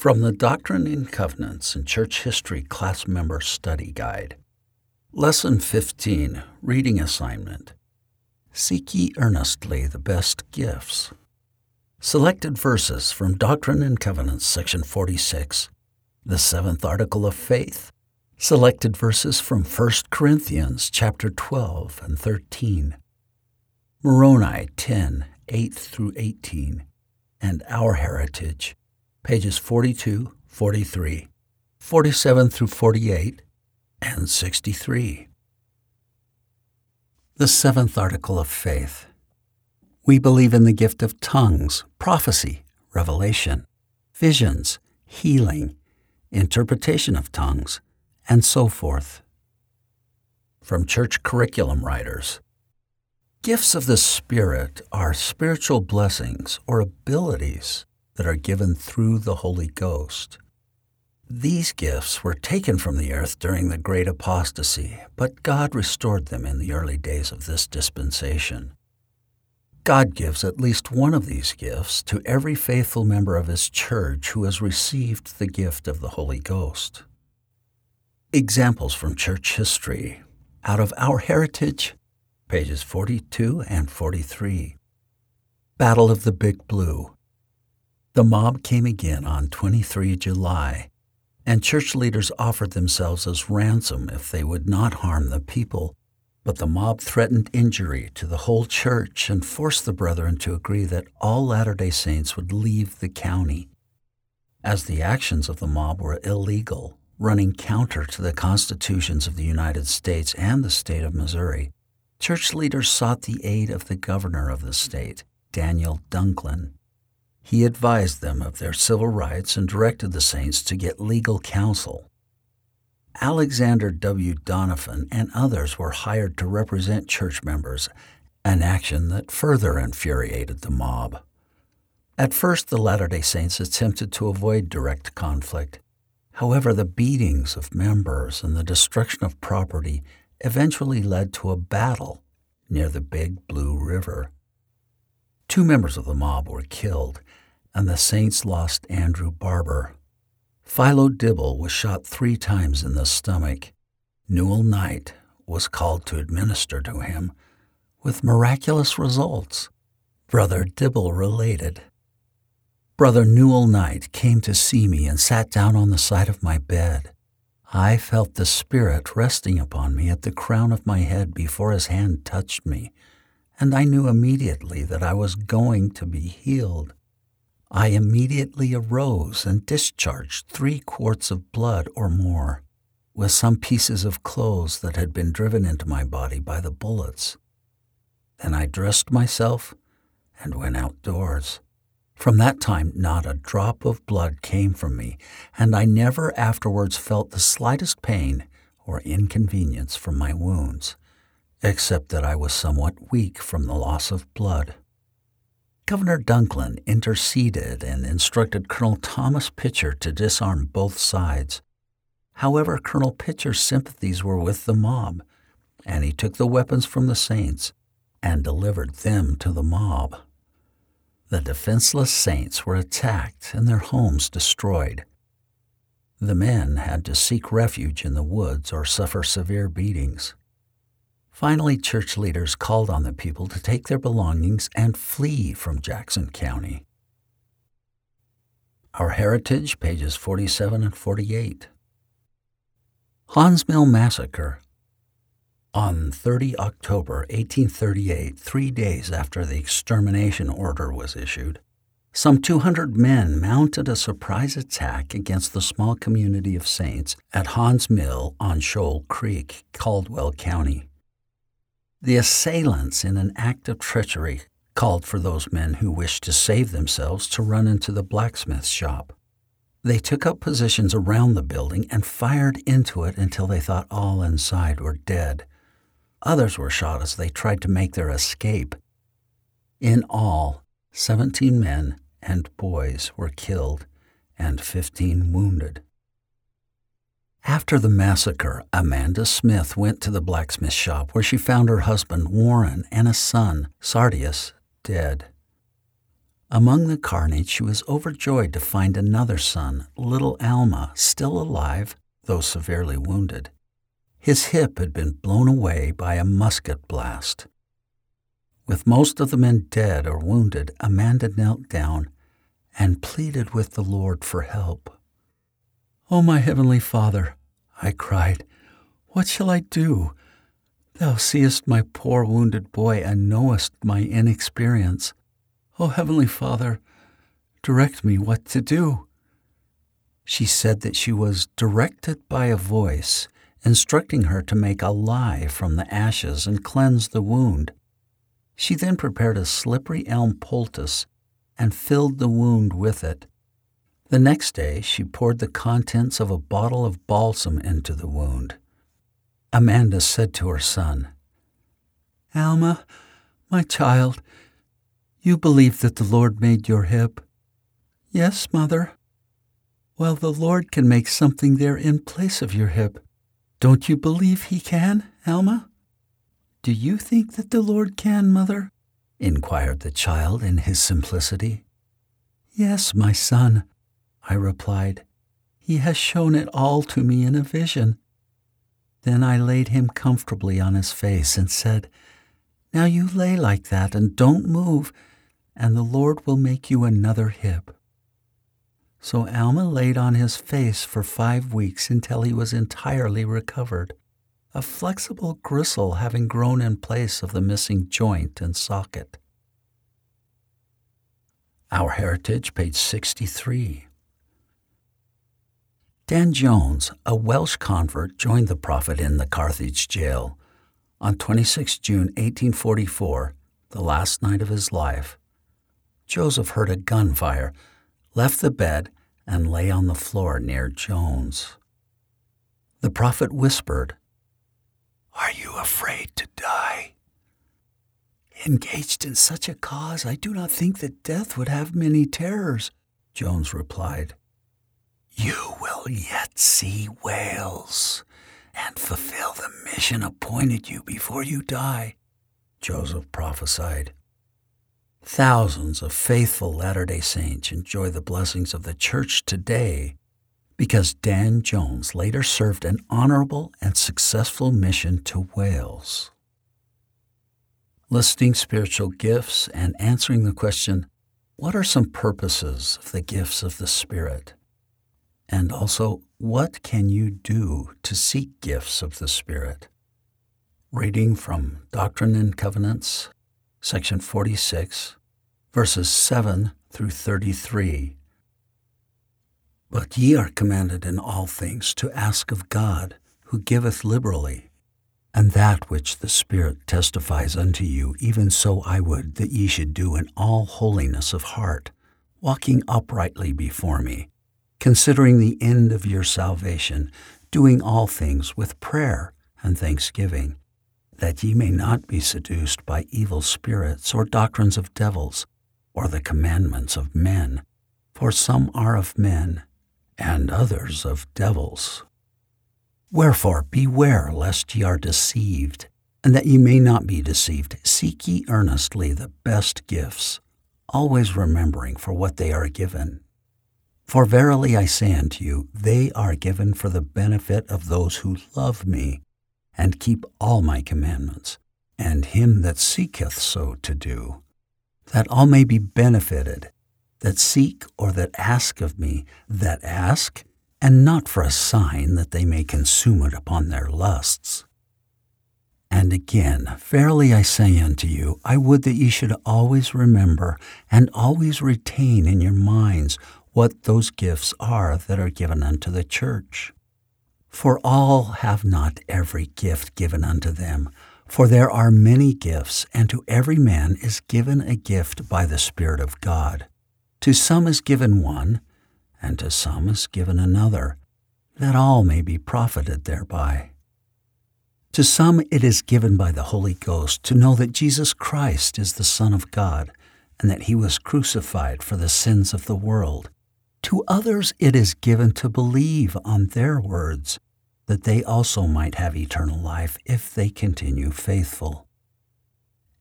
From the Doctrine and Covenants and Church History Class Member Study Guide. Lesson 15 Reading Assignment Seek ye earnestly the best gifts. Selected verses from Doctrine and Covenants, section 46, the seventh article of faith. Selected verses from 1 Corinthians chapter 12 and 13. Moroni 10, 8 through 18, and Our Heritage, pages 42, 43, 47 through 48, and 63. The seventh article of faith. We believe in the gift of tongues, prophecy, revelation, visions, healing, interpretation of tongues, and so forth. From Church Curriculum Writers. Gifts of the Spirit are spiritual blessings or abilities that are given through the Holy Ghost. These gifts were taken from the earth during the Great Apostasy, but God restored them in the early days of this dispensation. God gives at least one of these gifts to every faithful member of His church who has received the gift of the Holy Ghost. Examples from church history out of Our Heritage, pages 42 and 43. Battle of the Big Blue. The mob came again on 23 July and church leaders offered themselves as ransom if they would not harm the people. But the mob threatened injury to the whole church and forced the brethren to agree that all Latter day Saints would leave the county. As the actions of the mob were illegal, running counter to the constitutions of the United States and the state of Missouri, church leaders sought the aid of the governor of the state, Daniel Dunklin. He advised them of their civil rights and directed the saints to get legal counsel. Alexander W. Doniphan and others were hired to represent church members, an action that further infuriated the mob. At first, the Latter day Saints attempted to avoid direct conflict. However, the beatings of members and the destruction of property eventually led to a battle near the Big Blue River. Two members of the mob were killed, and the Saints lost Andrew Barber. Philo Dibble was shot three times in the stomach. Newell Knight was called to administer to him, with miraculous results. Brother Dibble related. Brother Newell Knight came to see me and sat down on the side of my bed. I felt the Spirit resting upon me at the crown of my head before his hand touched me, and I knew immediately that I was going to be healed. I immediately arose and discharged three quarts of blood or more, with some pieces of clothes that had been driven into my body by the bullets. Then I dressed myself and went outdoors. From that time, not a drop of blood came from me, and I never afterwards felt the slightest pain or inconvenience from my wounds, except that I was somewhat weak from the loss of blood. Governor Dunklin interceded and instructed Colonel Thomas Pitcher to disarm both sides. However, Colonel Pitcher's sympathies were with the mob, and he took the weapons from the saints and delivered them to the mob. The defenseless saints were attacked and their homes destroyed. The men had to seek refuge in the woods or suffer severe beatings. Finally, church leaders called on the people to take their belongings and flee from Jackson County. Our Heritage, pages 47 and 48. Haun's Mill Massacre. On 30 October 1838, three days after the extermination order was issued, some 200 men mounted a surprise attack against the small community of saints at Haun's Mill on Shoal Creek, Caldwell County. The assailants, in an act of treachery, called for those men who wished to save themselves to run into the blacksmith shop. They took up positions around the building and fired into it until they thought all inside were dead. Others were shot as they tried to make their escape. In all, 17 men and boys were killed and 15 wounded. After the massacre, Amanda Smith went to the blacksmith shop where she found her husband Warren and a son, Sardius, dead. Among the carnage, she was overjoyed to find another son, little Alma, still alive, though severely wounded. His hip had been blown away by a musket blast. With most of the men dead or wounded, Amanda knelt down and pleaded with the Lord for help. Oh, my heavenly Father, I cried, what shall I do? Thou seest my poor wounded boy and knowest my inexperience. O oh, Heavenly Father, direct me what to do. She said that she was directed by a voice instructing her to make a lye from the ashes and cleanse the wound. She then prepared a slippery elm poultice and filled the wound with it. The next day, she poured the contents of a bottle of balsam into the wound. Amanda said to her son, Alma, my child, you believe that the Lord made your hip? Yes, mother. Well, the Lord can make something there in place of your hip. Don't you believe he can, Alma? Do you think that the Lord can, mother? inquired the child in his simplicity. Yes, my son, I replied. He has shown it all to me in a vision. Then I laid him comfortably on his face and said, Now you lay like that and don't move and the Lord will make you another hip. So Alma laid on his face for five weeks until he was entirely recovered, a flexible gristle having grown in place of the missing joint and socket. Our Heritage, page 63. Dan Jones, a Welsh convert, joined the prophet in the Carthage jail. On 26 June 1844, the last night of his life, Joseph heard a gunfire, left the bed, and lay on the floor near Jones. The prophet whispered, Are you afraid to die? Engaged in such a cause, I do not think that death would have many terrors, Jones replied. You will yet see Wales and fulfill the mission appointed you before you die, Joseph prophesied. Thousands of faithful Latter day Saints enjoy the blessings of the Church today because Dan Jones later served an honorable and successful mission to Wales. Listing spiritual gifts and answering the question, what are some purposes of the gifts of the Spirit? And also, what can you do to seek gifts of the Spirit? Reading from Doctrine and Covenants, section 46, verses 7 through 33. But ye are commanded in all things to ask of God, who giveth liberally, and that which the Spirit testifies unto you, even so I would that ye should do in all holiness of heart, walking uprightly before me, considering the end of your salvation, doing all things with prayer and thanksgiving, that ye may not be seduced by evil spirits or doctrines of devils or the commandments of men, for some are of men, and others of devils. Wherefore beware lest ye are deceived, and that ye may not be deceived. Seek ye earnestly the best gifts, always remembering for what they are given. For verily I say unto you, they are given for the benefit of those who love me, and keep all my commandments, and him that seeketh so to do that all may be benefited, that seek or that ask of me, that ask, and not for a sign that they may consume it upon their lusts. And again, verily I say unto you, I would that ye should always remember and always retain in your minds what those gifts are that are given unto the church. For all have not every gift given unto them, for there are many gifts, and to every man is given a gift by the Spirit of God. To some is given one, and to some is given another, that all may be profited thereby. To some it is given by the Holy Ghost to know that Jesus Christ is the Son of God, and that he was crucified for the sins of the world. To others it is given to believe on their words that they also might have eternal life if they continue faithful.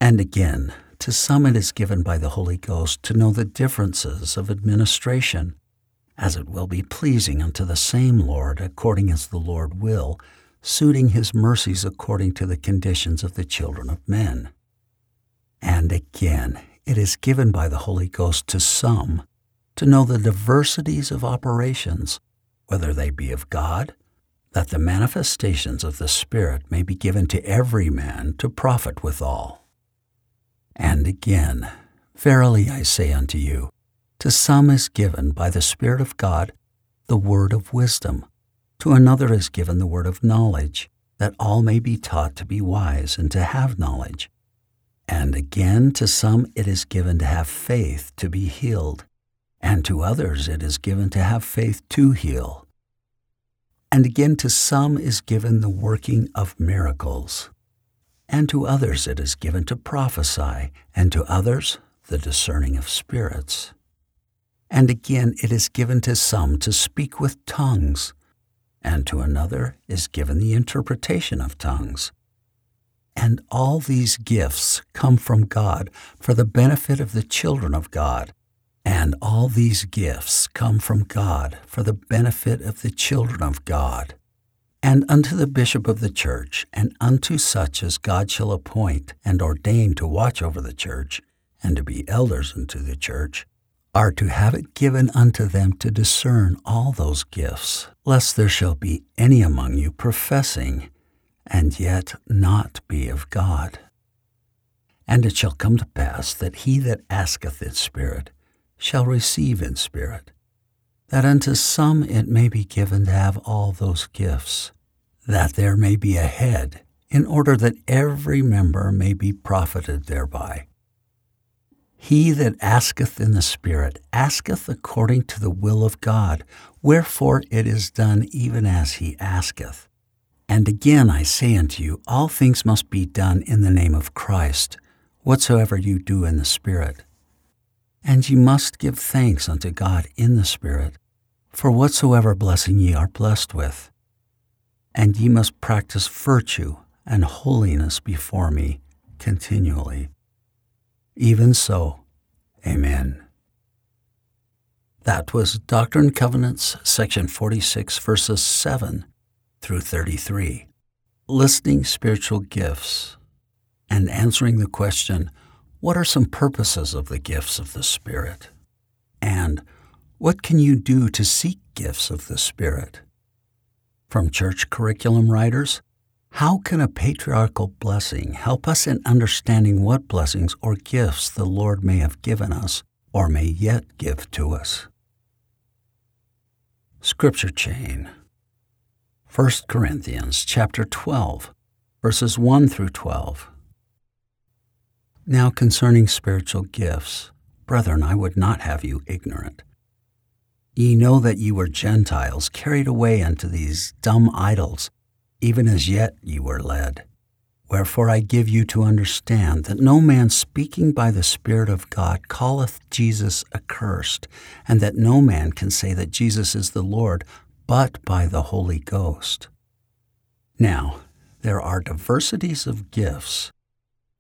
And again, to some it is given by the Holy Ghost to know the differences of administration, as it will be pleasing unto the same Lord, according as the Lord will, suiting his mercies according to the conditions of the children of men. And again, it is given by the Holy Ghost to some to know the diversities of operations, whether they be of God, that the manifestations of the Spirit may be given to every man to profit withal. And again, verily I say unto you, to some is given by the Spirit of God the word of wisdom, to another is given the word of knowledge, that all may be taught to be wise and to have knowledge. And again, to some it is given to have faith to be healed and to others it is given to have faith to heal. And again, to some is given the working of miracles. And to others it is given to prophesy, and to others the discerning of spirits. And again, it is given to some to speak with tongues, and to another is given the interpretation of tongues. And all these gifts come from God for the benefit of the children of God and all these gifts come from God for the benefit of the children of God. And unto the bishop of the church, and unto such as God shall appoint and ordain to watch over the church, and to be elders unto the church, are to have it given unto them to discern all those gifts, lest there shall be any among you professing, and yet not be of God. And it shall come to pass that he that asketh in spirit, shall receive in spirit, that unto some it may be given to have all those gifts, that there may be a head, in order that every member may be profited thereby. He that asketh in the Spirit asketh according to the will of God, wherefore it is done even as he asketh. And again I say unto you, all things must be done in the name of Christ, whatsoever you do in the Spirit and ye must give thanks unto God in the Spirit, for whatsoever blessing ye are blessed with. And ye must practice virtue and holiness before me continually. Even so, Amen. That was Doctrine and Covenants, section 46, verses 7 through 33. Listing spiritual gifts and answering the question, what are some purposes of the gifts of the Spirit? And what can you do to seek gifts of the Spirit? From church curriculum writers, how can a patriarchal blessing help us in understanding what blessings or gifts the Lord may have given us or may yet give to us? Scripture chain 1 Corinthians chapter 12 verses 1 through 12 now concerning spiritual gifts, brethren, I would not have you ignorant. Ye know that ye were Gentiles, carried away unto these dumb idols, even as yet ye were led. Wherefore I give you to understand that no man speaking by the Spirit of God calleth Jesus accursed, and that no man can say that Jesus is the Lord but by the Holy Ghost. Now, there are diversities of gifts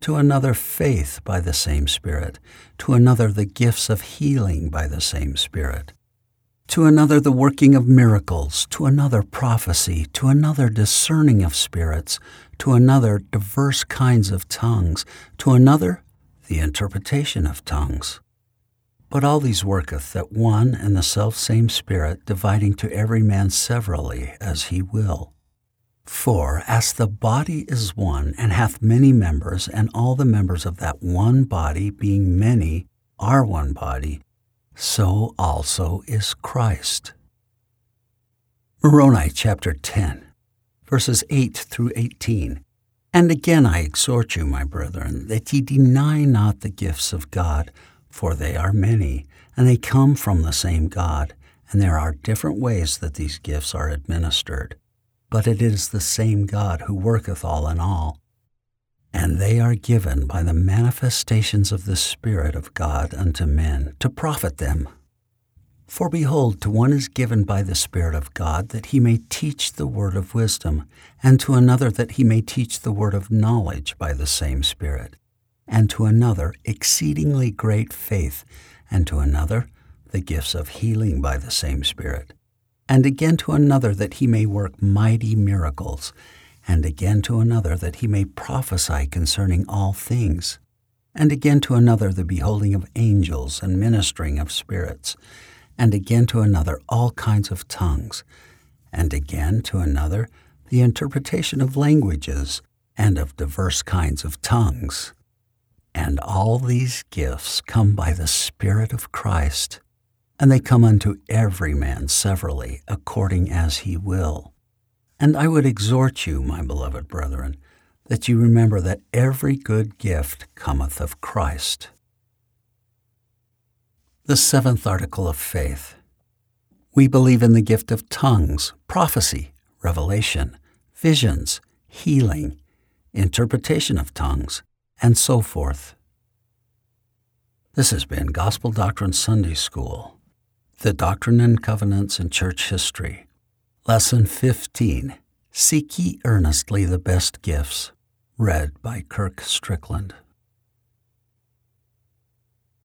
to another faith by the same Spirit, to another the gifts of healing by the same Spirit, to another the working of miracles, to another prophecy, to another discerning of spirits, to another diverse kinds of tongues, to another the interpretation of tongues. But all these worketh that one and the selfsame Spirit, dividing to every man severally as he will. For as the body is one and hath many members, and all the members of that one body, being many, are one body, so also is Christ. Moroni chapter 10, verses 8 through 18. And again I exhort you, my brethren, that ye deny not the gifts of God, For they are many, and they come from the same God, and there are different ways that these gifts are administered. But it is the same God who worketh all in all. And they are given by the manifestations of the Spirit of God unto men to profit them. For behold, to one is given by the Spirit of God that he may teach the word of wisdom, and to another that he may teach the word of knowledge by the same Spirit, and to another exceedingly great faith, and to another the gifts of healing by the same Spirit, and again to another that he may work mighty miracles, and again to another that he may prophesy concerning all things, and again to another the beholding of angels and ministering of spirits and again to another all kinds of tongues, and again to another the interpretation of languages and of diverse kinds of tongues. And all these gifts come by the Spirit of Christ, and they come unto every man severally, according as he will. And I would exhort you, my beloved brethren, that you remember that every good gift cometh of Christ the seventh article of faith. We believe in the gift of tongues, prophecy, revelation, visions, healing, interpretation of tongues, and so forth. This has been Gospel Doctrine Sunday School, The Doctrine and Covenants in Church History, Lesson 15 Seek ye earnestly the best gifts, read by Kirk Strickland.